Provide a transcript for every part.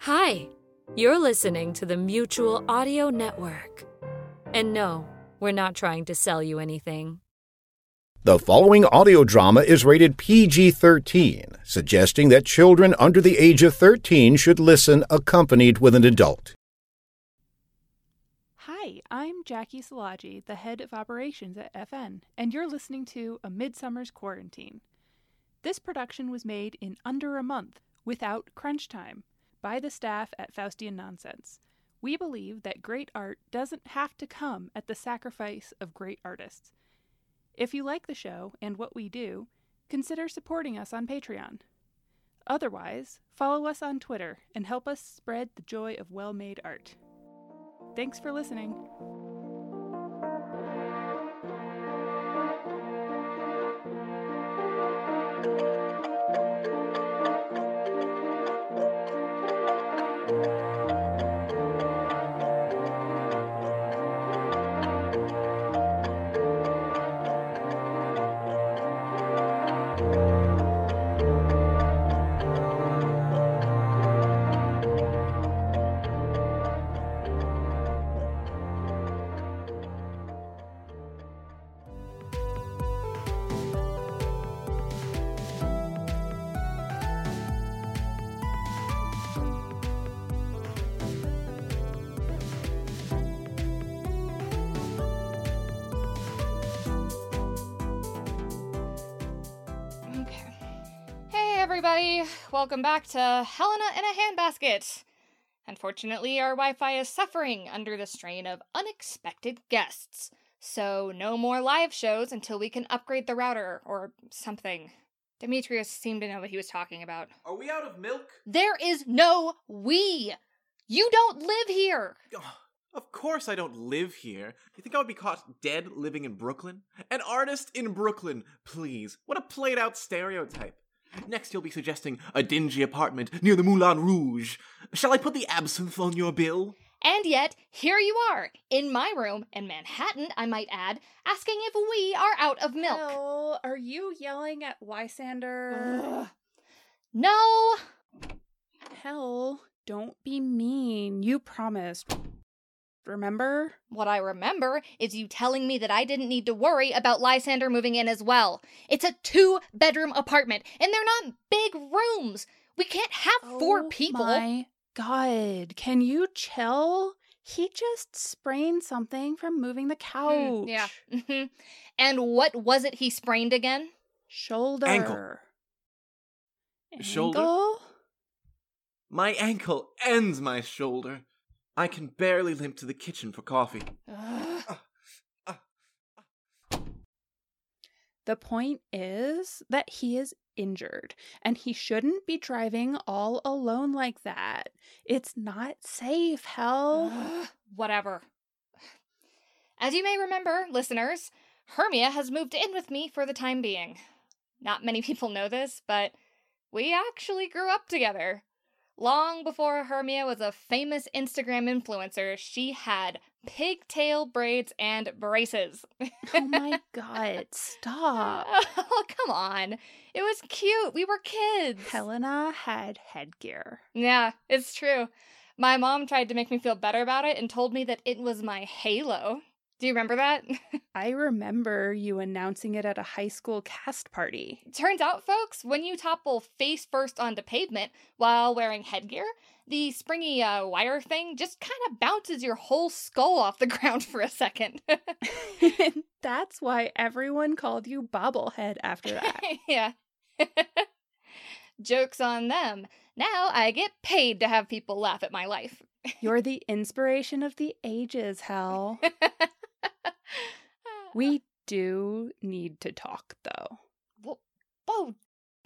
Hi, you're listening to the Mutual Audio Network. And no, we're not trying to sell you anything. The following audio drama is rated PG 13, suggesting that children under the age of 13 should listen accompanied with an adult. Hi, I'm Jackie Salaji, the head of operations at FN, and you're listening to A Midsummer's Quarantine. This production was made in under a month, without crunch time, by the staff at Faustian Nonsense. We believe that great art doesn't have to come at the sacrifice of great artists. If you like the show and what we do, consider supporting us on Patreon. Otherwise, follow us on Twitter and help us spread the joy of well made art. Thanks for listening. Everybody. Welcome back to Helena in a Handbasket. Unfortunately, our Wi Fi is suffering under the strain of unexpected guests. So, no more live shows until we can upgrade the router or something. Demetrius seemed to know what he was talking about. Are we out of milk? There is no we! You don't live here! Of course I don't live here. You think I would be caught dead living in Brooklyn? An artist in Brooklyn, please. What a played out stereotype. Next, you'll be suggesting a dingy apartment near the Moulin Rouge. Shall I put the absinthe on your bill? And yet, here you are, in my room, in Manhattan, I might add, asking if we are out of milk. Hell, are you yelling at Lysander? Ugh. No! Hell, don't be mean. You promised. Remember? What I remember is you telling me that I didn't need to worry about Lysander moving in as well. It's a two bedroom apartment, and they're not big rooms. We can't have four Oh people. My God, can you chill? He just sprained something from moving the couch. Hmm, yeah. mhm. and what was it he sprained again? Shoulder. Ankle. Shoulder? My ankle ends my shoulder. I can barely limp to the kitchen for coffee. The point is that he is injured and he shouldn't be driving all alone like that. It's not safe, hell. Whatever. As you may remember, listeners, Hermia has moved in with me for the time being. Not many people know this, but we actually grew up together. Long before Hermia was a famous Instagram influencer, she had pigtail braids and braces. oh my god, stop. oh, come on. It was cute. We were kids. Helena had headgear. Yeah, it's true. My mom tried to make me feel better about it and told me that it was my halo. Do you remember that? I remember you announcing it at a high school cast party. Turns out, folks, when you topple face first onto pavement while wearing headgear, the springy uh, wire thing just kind of bounces your whole skull off the ground for a second. That's why everyone called you Bobblehead after that. yeah. Joke's on them. Now I get paid to have people laugh at my life. You're the inspiration of the ages, Hell. We do need to talk, though. Whoa,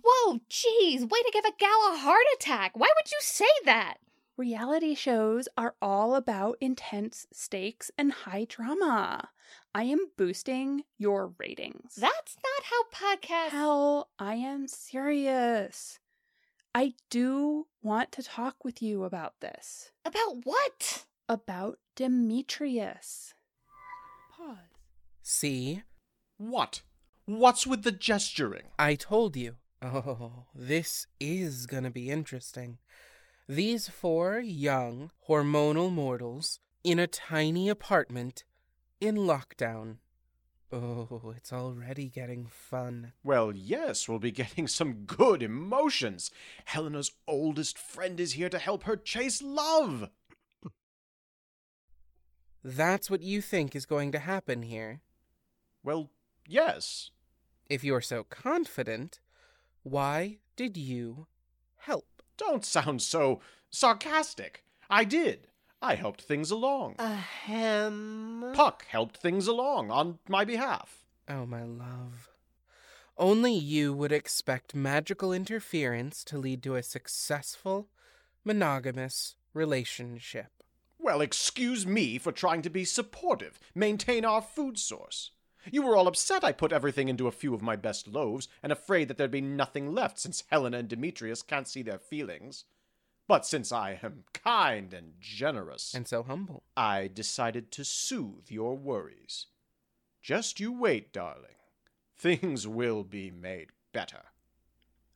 Whoa, jeez, way to give a gal a heart attack. Why would you say that? Reality shows are all about intense stakes and high drama. I am boosting your ratings. That's not how podcasts. Hell, I am serious. I do want to talk with you about this. About what? About Demetrius. See? What? What's with the gesturing? I told you. Oh, this is gonna be interesting. These four young, hormonal mortals in a tiny apartment in lockdown. Oh, it's already getting fun. Well, yes, we'll be getting some good emotions. Helena's oldest friend is here to help her chase love. That's what you think is going to happen here. Well, yes. If you're so confident, why did you help? Don't sound so sarcastic. I did. I helped things along. Ahem. Puck helped things along on my behalf. Oh, my love. Only you would expect magical interference to lead to a successful, monogamous relationship. Well, excuse me for trying to be supportive, maintain our food source. You were all upset I put everything into a few of my best loaves, and afraid that there'd be nothing left since Helena and Demetrius can't see their feelings. But since I am kind and generous, And so humble. I decided to soothe your worries. Just you wait, darling. Things will be made better.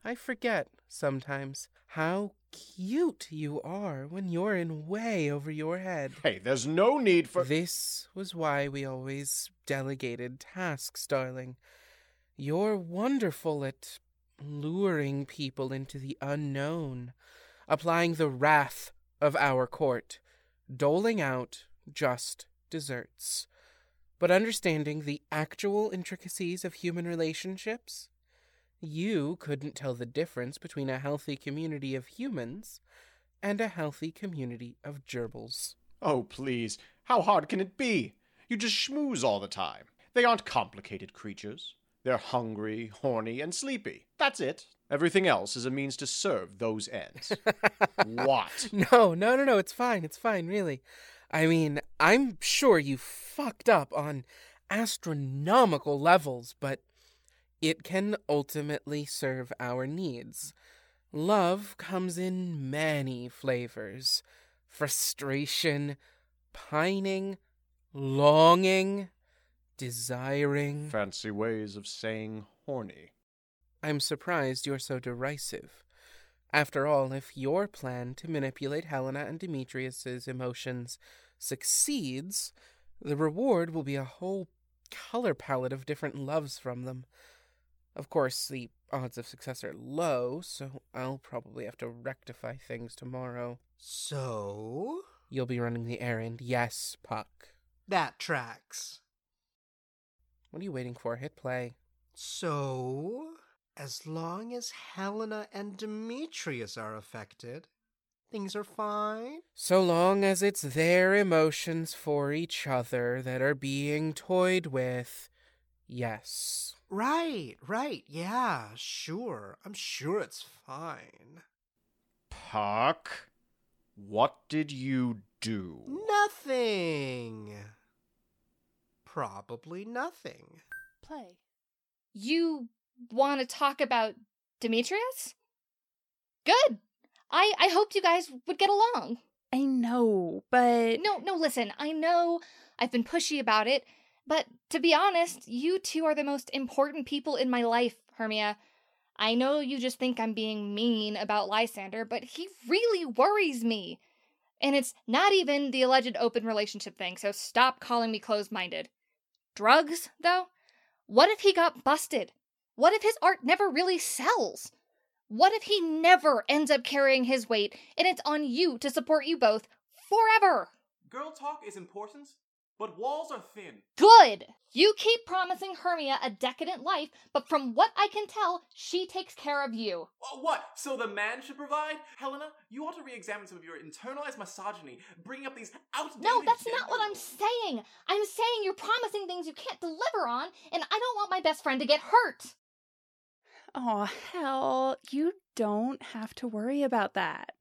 I forget sometimes how cute you are when you're in way over your head. Hey, there's no need for. This was why we always delegated tasks, darling. You're wonderful at luring people into the unknown, applying the wrath of our court, doling out just desserts. But understanding the actual intricacies of human relationships, you couldn't tell the difference between a healthy community of humans and a healthy community of gerbils. Oh, please. How hard can it be? You just schmooze all the time. They aren't complicated creatures. They're hungry, horny, and sleepy. That's it. Everything else is a means to serve those ends. what? No, no, no, no. It's fine. It's fine, really. I mean, I'm sure you fucked up on astronomical levels, but it can ultimately serve our needs. Love comes in many flavors frustration, pining, longing, desiring. Fancy ways of saying horny. I'm surprised you're so derisive. After all, if your plan to manipulate Helena and Demetrius's emotions succeeds, the reward will be a whole color palette of different loves from them. Of course, the odds of success are low, so I'll probably have to rectify things tomorrow. So? You'll be running the errand, yes, Puck. That tracks. What are you waiting for? Hit play. So, as long as Helena and Demetrius are affected, things are fine? So long as it's their emotions for each other that are being toyed with, yes. Right, right, yeah, sure. I'm sure it's fine. Puck, what did you do? Nothing. Probably nothing. Play. You want to talk about Demetrius? Good. I I hoped you guys would get along. I know, but No, no, listen. I know I've been pushy about it, but to be honest, you two are the most important people in my life, Hermia. I know you just think I'm being mean about Lysander, but he really worries me. And it's not even the alleged open relationship thing, so stop calling me closed minded. Drugs, though? What if he got busted? What if his art never really sells? What if he never ends up carrying his weight and it's on you to support you both forever? Girl talk is important, but walls are thin. Good! You keep promising Hermia a decadent life, but from what I can tell, she takes care of you. Uh, what? So the man should provide? Helena, you ought to re-examine some of your internalized misogyny, bringing up these outdated. No, that's not what I'm saying. I'm saying you're promising things you can't deliver on, and I don't want my best friend to get hurt. Oh, hell, you don't have to worry about that.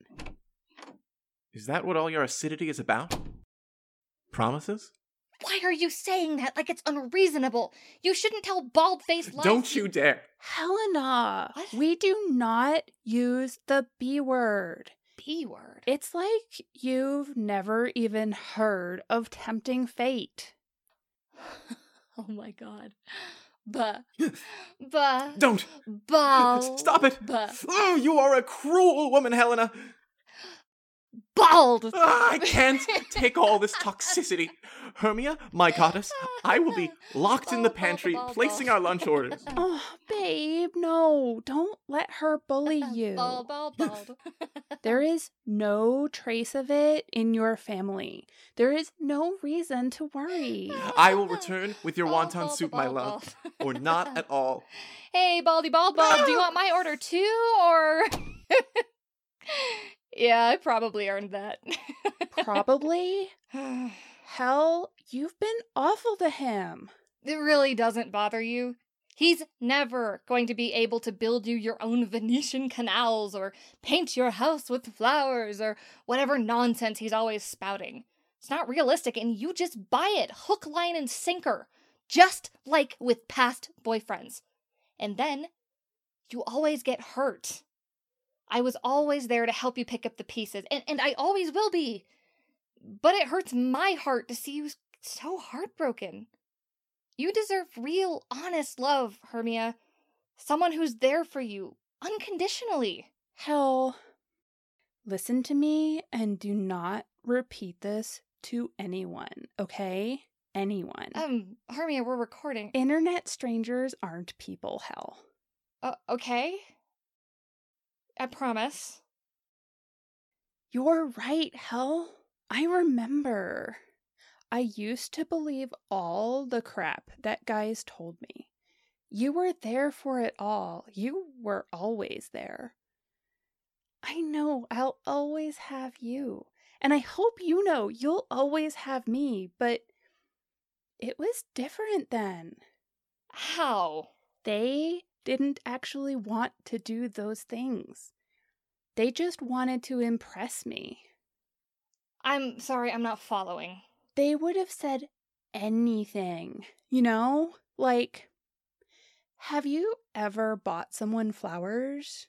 Is that what all your acidity is about? Promises? Why are you saying that like it's unreasonable? You shouldn't tell bald faced lies. Don't you dare! Helena, What? we do not use the B word. B word. It's like you've never even heard of tempting fate. Oh my god. Buh. Buh. Don't! Bald. Stop it! Buh. Oh, you are a cruel woman, Helena! Bald. Ah, I can't take all this toxicity. Hermia, my goddess, I will be locked in the Bald, bald, pantry, bald, placing our lunch orders. Oh, babe, no, don't let her bully you. Bald, bald, bald. There is no trace of it in your family. There is no reason to worry. I will return with your Bald, wonton bald, soup, my love. bald. Or not at all. Hey, Baldy Bald Bald, do you want my order too, or? yeah, I probably earned that. Probably. Hell, you've been awful to him. it really doesn't bother you. He's never going to be able to build you your own Venetian canals or paint your house with flowers or whatever nonsense he's always spouting. It's not realistic, and you just buy it hook, line, and sinker, just like with past boyfriends. And then you always get hurt. I was always there to help you pick up the pieces, and, and I always will be. But it hurts my heart to see you so heartbroken. You deserve real, honest love, Hermia. Someone who's there for you, unconditionally. Hell, listen to me and do not repeat this to anyone, okay? Anyone. Um, Hermia, we're recording. Internet strangers aren't people, hell. Uh, okay? I promise. You're right, hell. I remember. I used to believe all the crap that guys told me. You were there for it all. You were always there. I know I'll always have you. And I hope you know you'll always have me, but it was different then. How? They didn't actually want to do those things. They just wanted to impress me. I'm sorry, I'm not following. They would have said anything, you know? Like, have you ever bought someone flowers?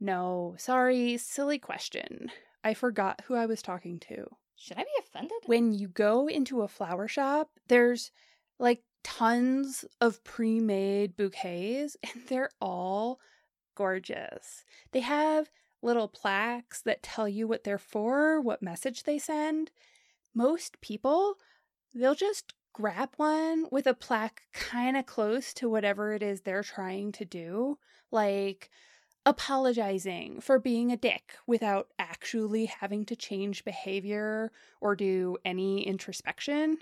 No, sorry, silly question. I forgot who I was talking to. Should I be offended? When you go into a flower shop, there's like tons of pre made bouquets, and they're all gorgeous. They have little plaques that tell you what they're for, what message they send. Most people, they'll just grab one with a plaque kind of close to whatever it is they're trying to do, like apologizing for being a dick without actually having to change behavior or do any introspection.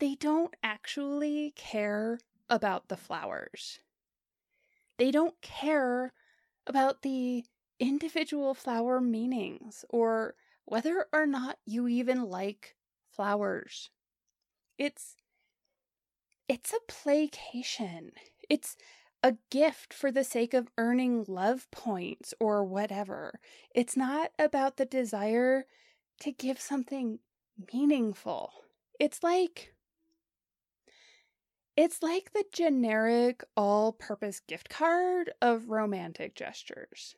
They don't actually care about the flowers. They don't care about the individual flower meanings or whether or not you even like flowers. It's it's a placation. It's a gift for the sake of earning love points or whatever. It's not about the desire to give something meaningful. It's like it's like the generic all purpose gift card of romantic gestures.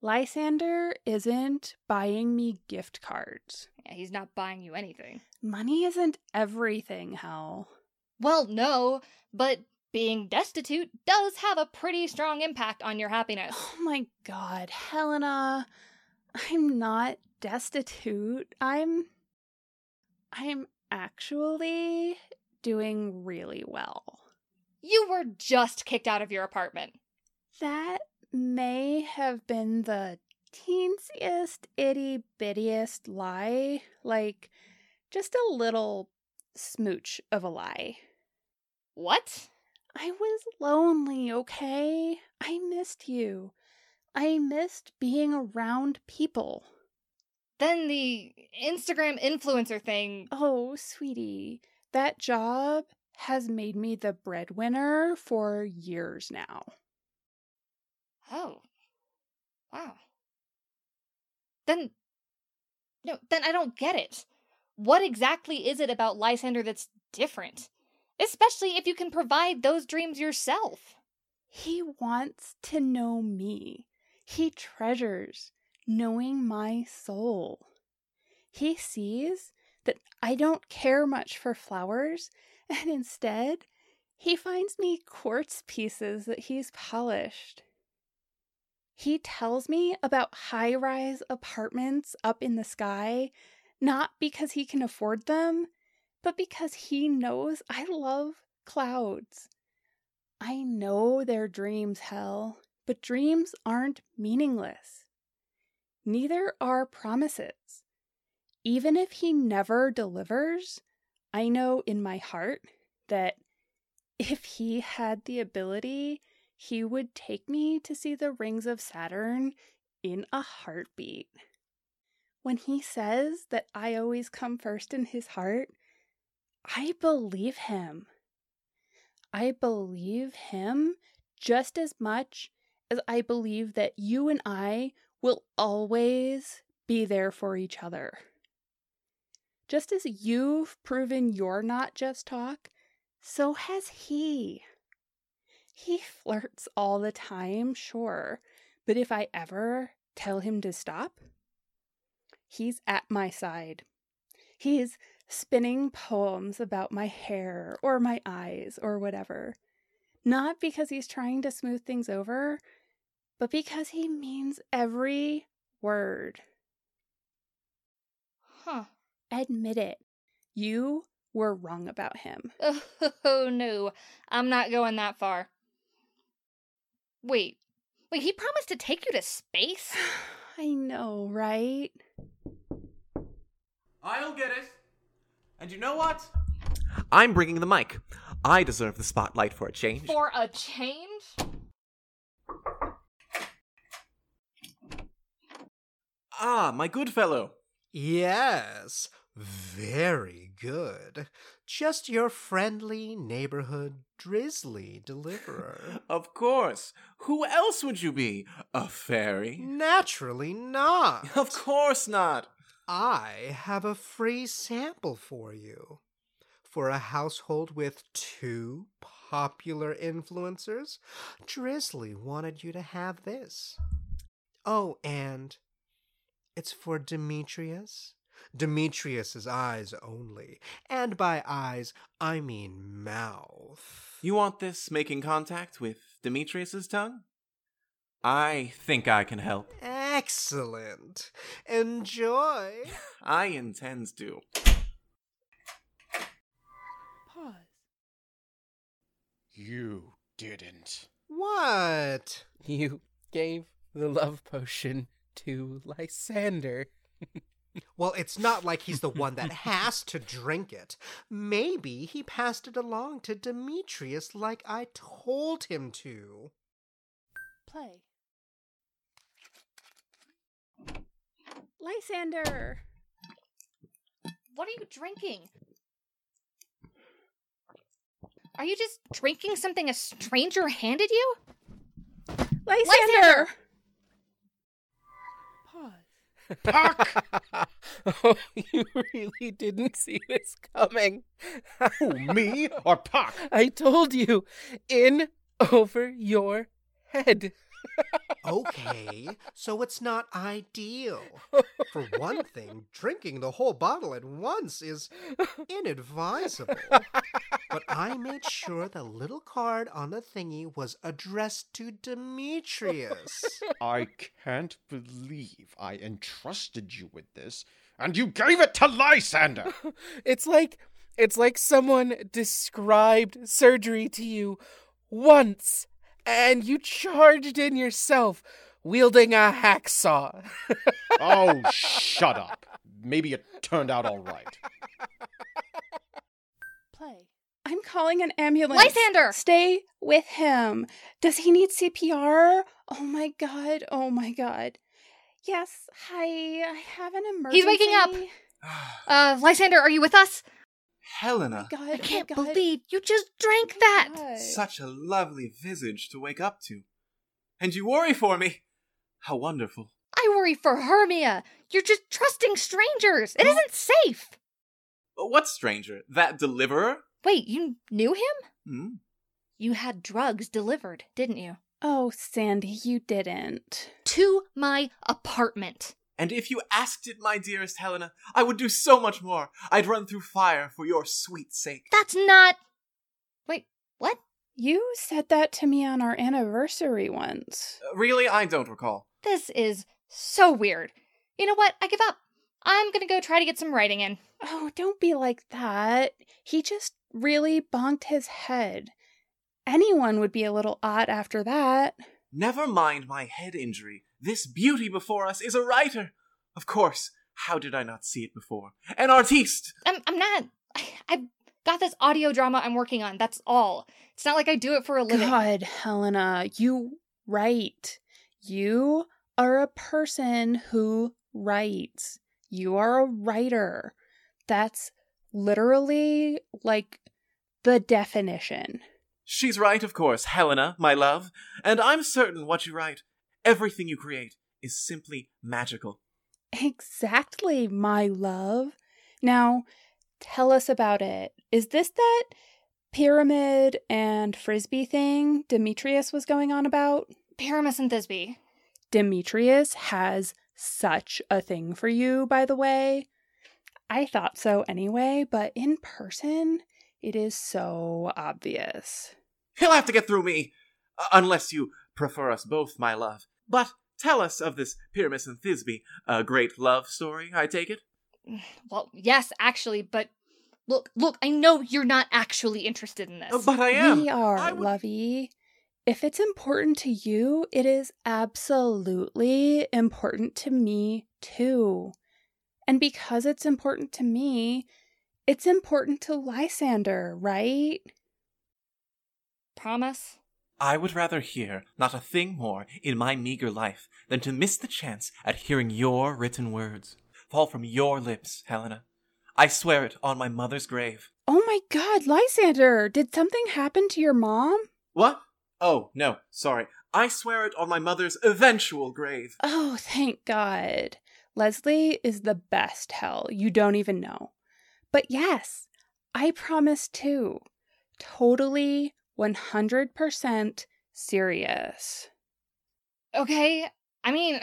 Lysander isn't buying me gift cards. Yeah, he's not buying you anything. Money isn't everything, Hal. Well, no, but being destitute does have a pretty strong impact on your happiness. Oh my god, Helena. I'm not destitute. I'm. I'm actually doing really well. You were just kicked out of your apartment. That may have been the teensiest, itty bittiest lie. Like, just a little smooch of a lie. What? I was lonely, okay? I missed you. I missed being around people. Then the Instagram influencer thing. Oh, sweetie, that job has made me the breadwinner for years now. Oh. Wow. Then. No, then I don't get it. What exactly is it about Lysander that's different? Especially if you can provide those dreams yourself. He wants to know me. He treasures knowing my soul. He sees that I don't care much for flowers, and instead, he finds me quartz pieces that he's polished. He tells me about high rise apartments up in the sky, not because he can afford them, but because he knows I love clouds. I know they're dreams, hell, but dreams aren't meaningless. Neither are promises. Even if he never delivers, I know in my heart that if he had the ability, he would take me to see the rings of Saturn in a heartbeat. When he says that I always come first in his heart, I believe him. I believe him just as much as I believe that you and I will always be there for each other. Just as you've proven you're not just talk, so has he. He flirts all the time, sure, but if I ever tell him to stop, he's at my side. He's spinning poems about my hair or my eyes or whatever. Not because he's trying to smooth things over, but because he means every word. Huh. Admit it. You were wrong about him. Oh no, I'm not going that far. Wait, wait, he promised to take you to space? I know, right? I'll get it. And you know what? I'm bringing the mic. I deserve the spotlight for a change. For a change? Ah, my good fellow. Yes, very good. Just your friendly neighborhood drizzly deliverer. Of course. Who else would you be? A fairy? Naturally not. Of course not. I have a free sample for you. For a household with two popular influencers, Drizzly wanted you to have this. Oh, and it's for Demetrius. Demetrius's eyes only. And by eyes, I mean mouth. You want this making contact with Demetrius's tongue? I think I can help. Excellent. Enjoy. I intend to. Pause. You didn't. What? You gave the love potion to Lysander. Well, it's not like he's the one that has to drink it. Maybe he passed it along to Demetrius like I told him to. Play. Lysander! What are you drinking? Are you just drinking something a stranger handed you? Lysander! Pause. Puck! oh, you really didn't see this coming. Who, me or Puck? I told you, in over your head. Okay, so it's not ideal. For one thing, drinking the whole bottle at once is inadvisable. But I made sure the little card on the thingy was addressed to Demetrius. I can't believe I entrusted you with this, and you gave it to Lysander! It's like it's like someone described surgery to you once and you charged in yourself wielding a hacksaw. oh, shut up. Maybe it turned out all right. Play. I'm calling an ambulance. Lysander! Stay with him. Does he need CPR? Oh my god. Oh my god. Yes. Hi. I have an emergency. He's waking up. Uh, Lysander, are you with us? Helena, God, I can't God. believe you just drank that. God. such a lovely visage to wake up to. And you worry for me. How wonderful. I worry for Hermia. You're just trusting strangers. It isn't safe. What stranger? That deliverer? Wait, you knew him? Hmm. You had drugs delivered, didn't you? Oh, Sandy, you didn't. To my apartment. And if you asked it, my dearest Helena, I would do so much more. I'd run through fire for your sweet sake. That's not. Wait, what? You said that to me on our anniversary once. Uh, really, I don't recall. This is so weird. You know what? I give up. I'm gonna go try to get some writing in. Oh, don't be like that. He just really bonked his head. Anyone would be a little odd after that. Never mind my head injury. This beauty before us is a writer. Of course. How did I not see it before? An artiste. I'm, I'm not. I, I've got this audio drama I'm working on. That's all. It's not like I do it for a living. God, Helena, you write. You are a person who writes. You are a writer. That's literally like the definition. She's right, of course, Helena, my love. And I'm certain what you write, everything you create, is simply magical. Exactly, my love. Now, tell us about it. Is this that pyramid and frisbee thing Demetrius was going on about? Pyramus and Thisbe. Demetrius has such a thing for you, by the way. I thought so anyway, but in person, it is so obvious. He'll have to get through me, uh, unless you prefer us both, my love. But tell us of this Pyramus and Thisbe, a great love story, I take it? Well, yes, actually, but look, look, I know you're not actually interested in this. Uh, but I am. We are, I would- Lovey. If it's important to you, it is absolutely important to me too. And because it's important to me, it's important to Lysander, right? Promise? I would rather hear not a thing more in my meager life than to miss the chance at hearing your written words fall from your lips, Helena. I swear it on my mother's grave. Oh my god, Lysander, did something happen to your mom? What? Oh, no, sorry. I swear it on my mother's eventual grave. Oh, thank God. Leslie is the best hell. You don't even know. But yes, I promise too. Totally 100% serious. Okay, I mean,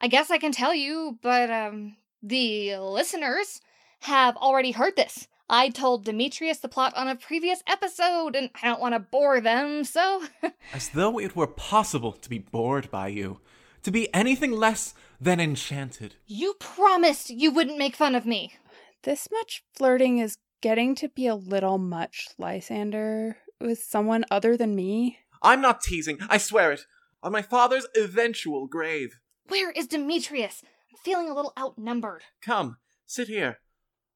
I guess I can tell you, but um, the listeners have already heard this. I told Demetrius the plot on a previous episode, and I don't want to bore them, so. As though it were possible to be bored by you, to be anything less than enchanted. you promised you wouldn't make fun of me. This much flirting is getting to be a little much, Lysander, with someone other than me. I'm not teasing, I swear it. On my father's eventual grave. Where is Demetrius? I'm feeling a little outnumbered. Come, sit here.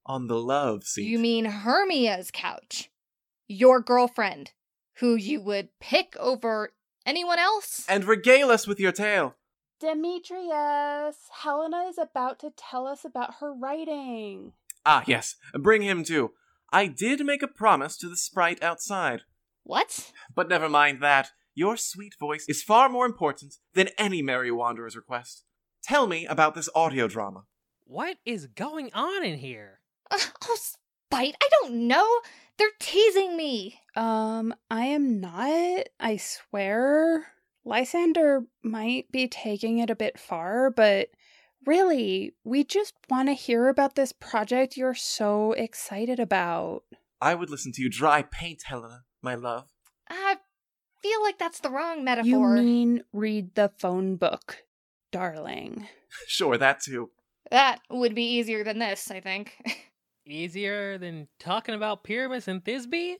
On the love seat. You mean Hermia's couch? Your girlfriend, who you would pick over anyone else? and regale us with your tale. Demetrius, Helena is about to tell us about her writing. Ah, yes, bring him too. I did make a promise to the sprite outside. What? But never mind that. Your sweet voice is far more important than any Merry Wanderer's request. Tell me about this audio drama. What is going on in here? Uh, oh, spite! I don't know. They're teasing me. Um, I am not, I swear. Lysander might be taking it a bit far, but really, we just want to hear about this project you're so excited about. I would listen to you dry paint, Helena, my love. I feel like that's the wrong metaphor. You mean read the phone book, darling. Sure, that too. that would be easier than this, I think. Easier than talking about Pyramus and Thisbe?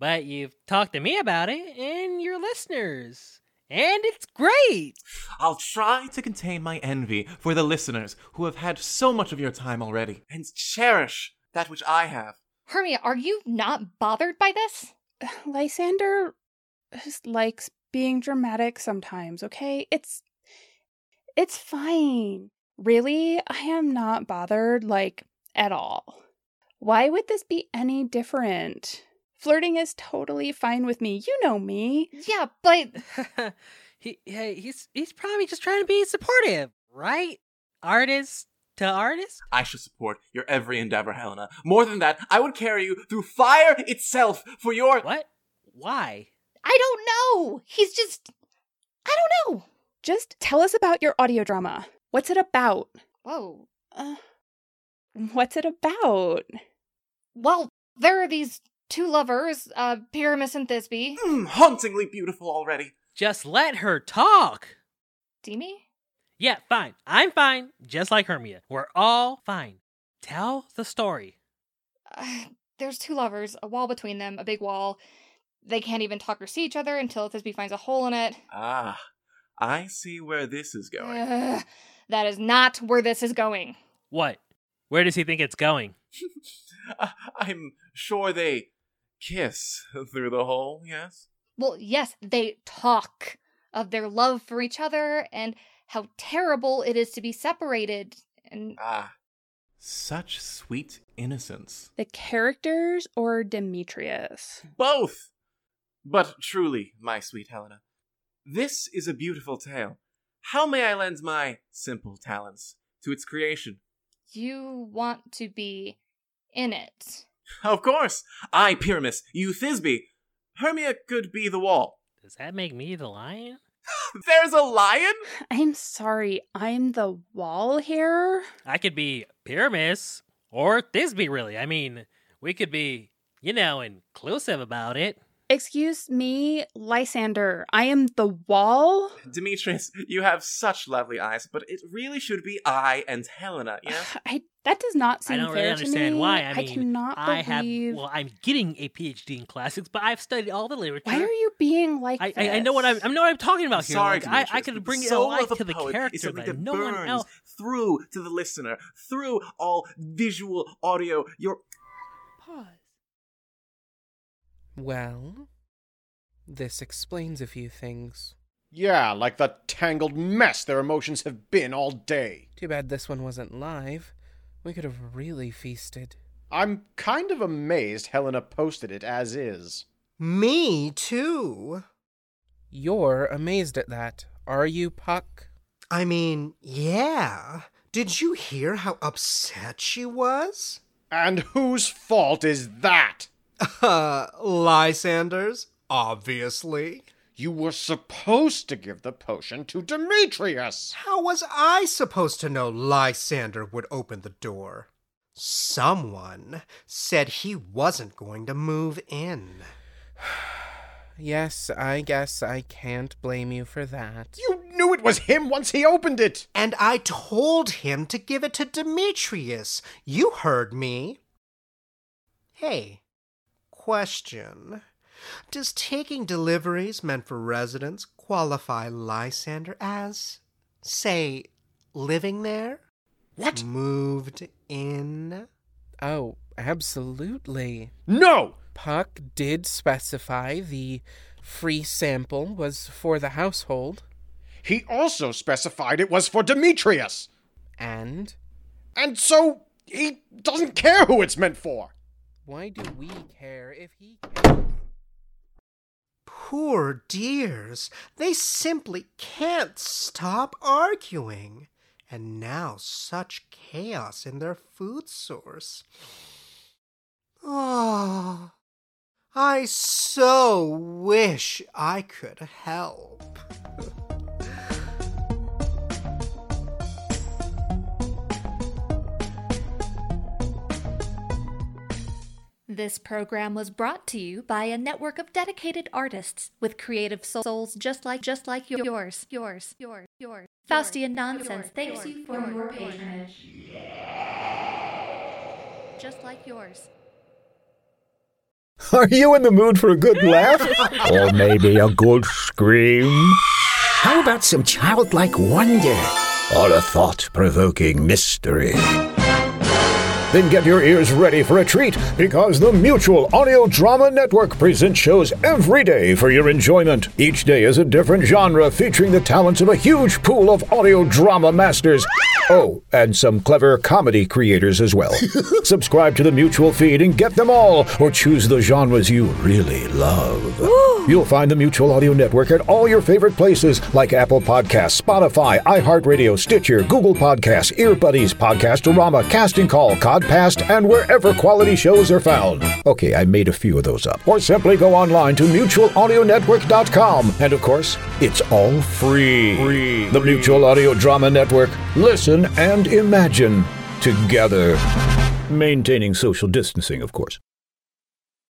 But you've talked to me about it and your listeners. And it's great! I'll try to contain my envy for the listeners who have had so much of your time already, and cherish that which I have. Hermia, are you not bothered by this? Lysander just likes being dramatic sometimes, okay? It's it's fine. Really, I am not bothered like at all. Why would this be any different? Flirting is totally fine with me. You know me. Yeah, but he, hey, he's he's probably just trying to be supportive, right? Artist to artist. I should support your every endeavor, Helena. More than that, I would carry you through fire itself for your. What? Why? I don't know. He's just. I don't know. Just tell us about your audio drama. What's it about? Whoa. Uh, what's it about? Well, there are these two lovers, uh, Pyramus and Thisbe. Mm, hauntingly beautiful already. Just let her talk. Demi? Yeah, fine. I'm fine. Just like Hermia. We're all fine. Tell the story. Uh, there's two lovers, a wall between them, a big wall. They can't even talk or see each other until Thisbe finds a hole in it. Ah, I see where this is going. Ugh, that is not where this is going. What? Where does he think it's going? Uh, I'm sure they kiss through the hole, yes? Well, yes, they talk of their love for each other and how terrible it is to be separated. And Ah, such sweet innocence. The characters or Demetrius? Both! But truly, my sweet Helena, this is a beautiful tale. How may I lend my simple talents to its creation? you want to be in it. Of course! I, Pyramus, you, Thisbe. Hermia could be the wall. Does that make me the lion? There's a lion? I'm sorry, I'm the wall here? I could be Pyramus or Thisbe, really. I mean, we could be, you know, inclusive about it. Excuse me, Lysander, I am the wall? Demetrius, you have such lovely eyes, but it really should be I and Helena, yes? I that does not I seem don't fair really understand to me. why. I mean, cannot I have. believe. Well, I'm getting a PhD in classics, but I've studied all the literature. Why are you being like I, this? I, I know what I'm. I know what I'm talking about here. Sorry, Like, I, I Demetrius, could bring the it soul alive of to the character something that that no one else. through to the listener, through all visual, audio, your Pause. Well, this explains a few things. Yeah, like the tangled mess their emotions have been all day. Too bad this one wasn't live. We could have really feasted. I'm kind of amazed Helena posted it as is. Me too. You're amazed at that, are you, Puck? I mean, yeah. Did you hear how upset she was? And whose fault is that? Uh, Lysander's, obviously. You were supposed to give the potion to Demetrius. How was I supposed to know Lysander would open the door? Someone said he wasn't going to move in. Yes, I guess I can't blame you for that. You knew it was him once he opened it. And I told him to give it to Demetrius. You heard me. Hey, question. Does taking deliveries meant for residents qualify Lysander as, say, living there? What? Moved in? Oh, absolutely. No! Puck did specify the free sample was for the household, He also specified it was for Demetrius. and And so he doesn't care who it's meant for. Why do we care if he cares? Poor dears, they simply can't stop arguing. And now such chaos in their food source. Oh, I so wish I could help. This program was brought to you by a network of dedicated artists with creative souls just like just like yours, yours, yours, yours. Faustian Nonsense thanks you for your patronage. Just like yours. Are you in the mood for a good laugh? or maybe a good scream? How about some childlike wonder? Or a thought provoking mystery? Then get your ears ready for a treat because the Mutual Audio Drama Network presents shows every day for your enjoyment. Each day is a different genre featuring the talents of a huge pool of audio drama masters Oh, and some clever comedy creators as well. Subscribe to the Mutual feed and get them all, or choose the genres you really love. You'll find the Mutual Audio Network at all your favorite places like Apple Podcasts, Spotify, iHeartRadio, Stitcher, Google Podcasts, Earbuddies, Podcastorama, Casting Call, Codpast, and wherever quality shows are found. Okay, I made a few of those up. Or simply go online to mutualaudionetwork.com. And of course, it's all free. free. The Mutual Audio Drama Network. Listen and imagine together. Maintaining social distancing, of course.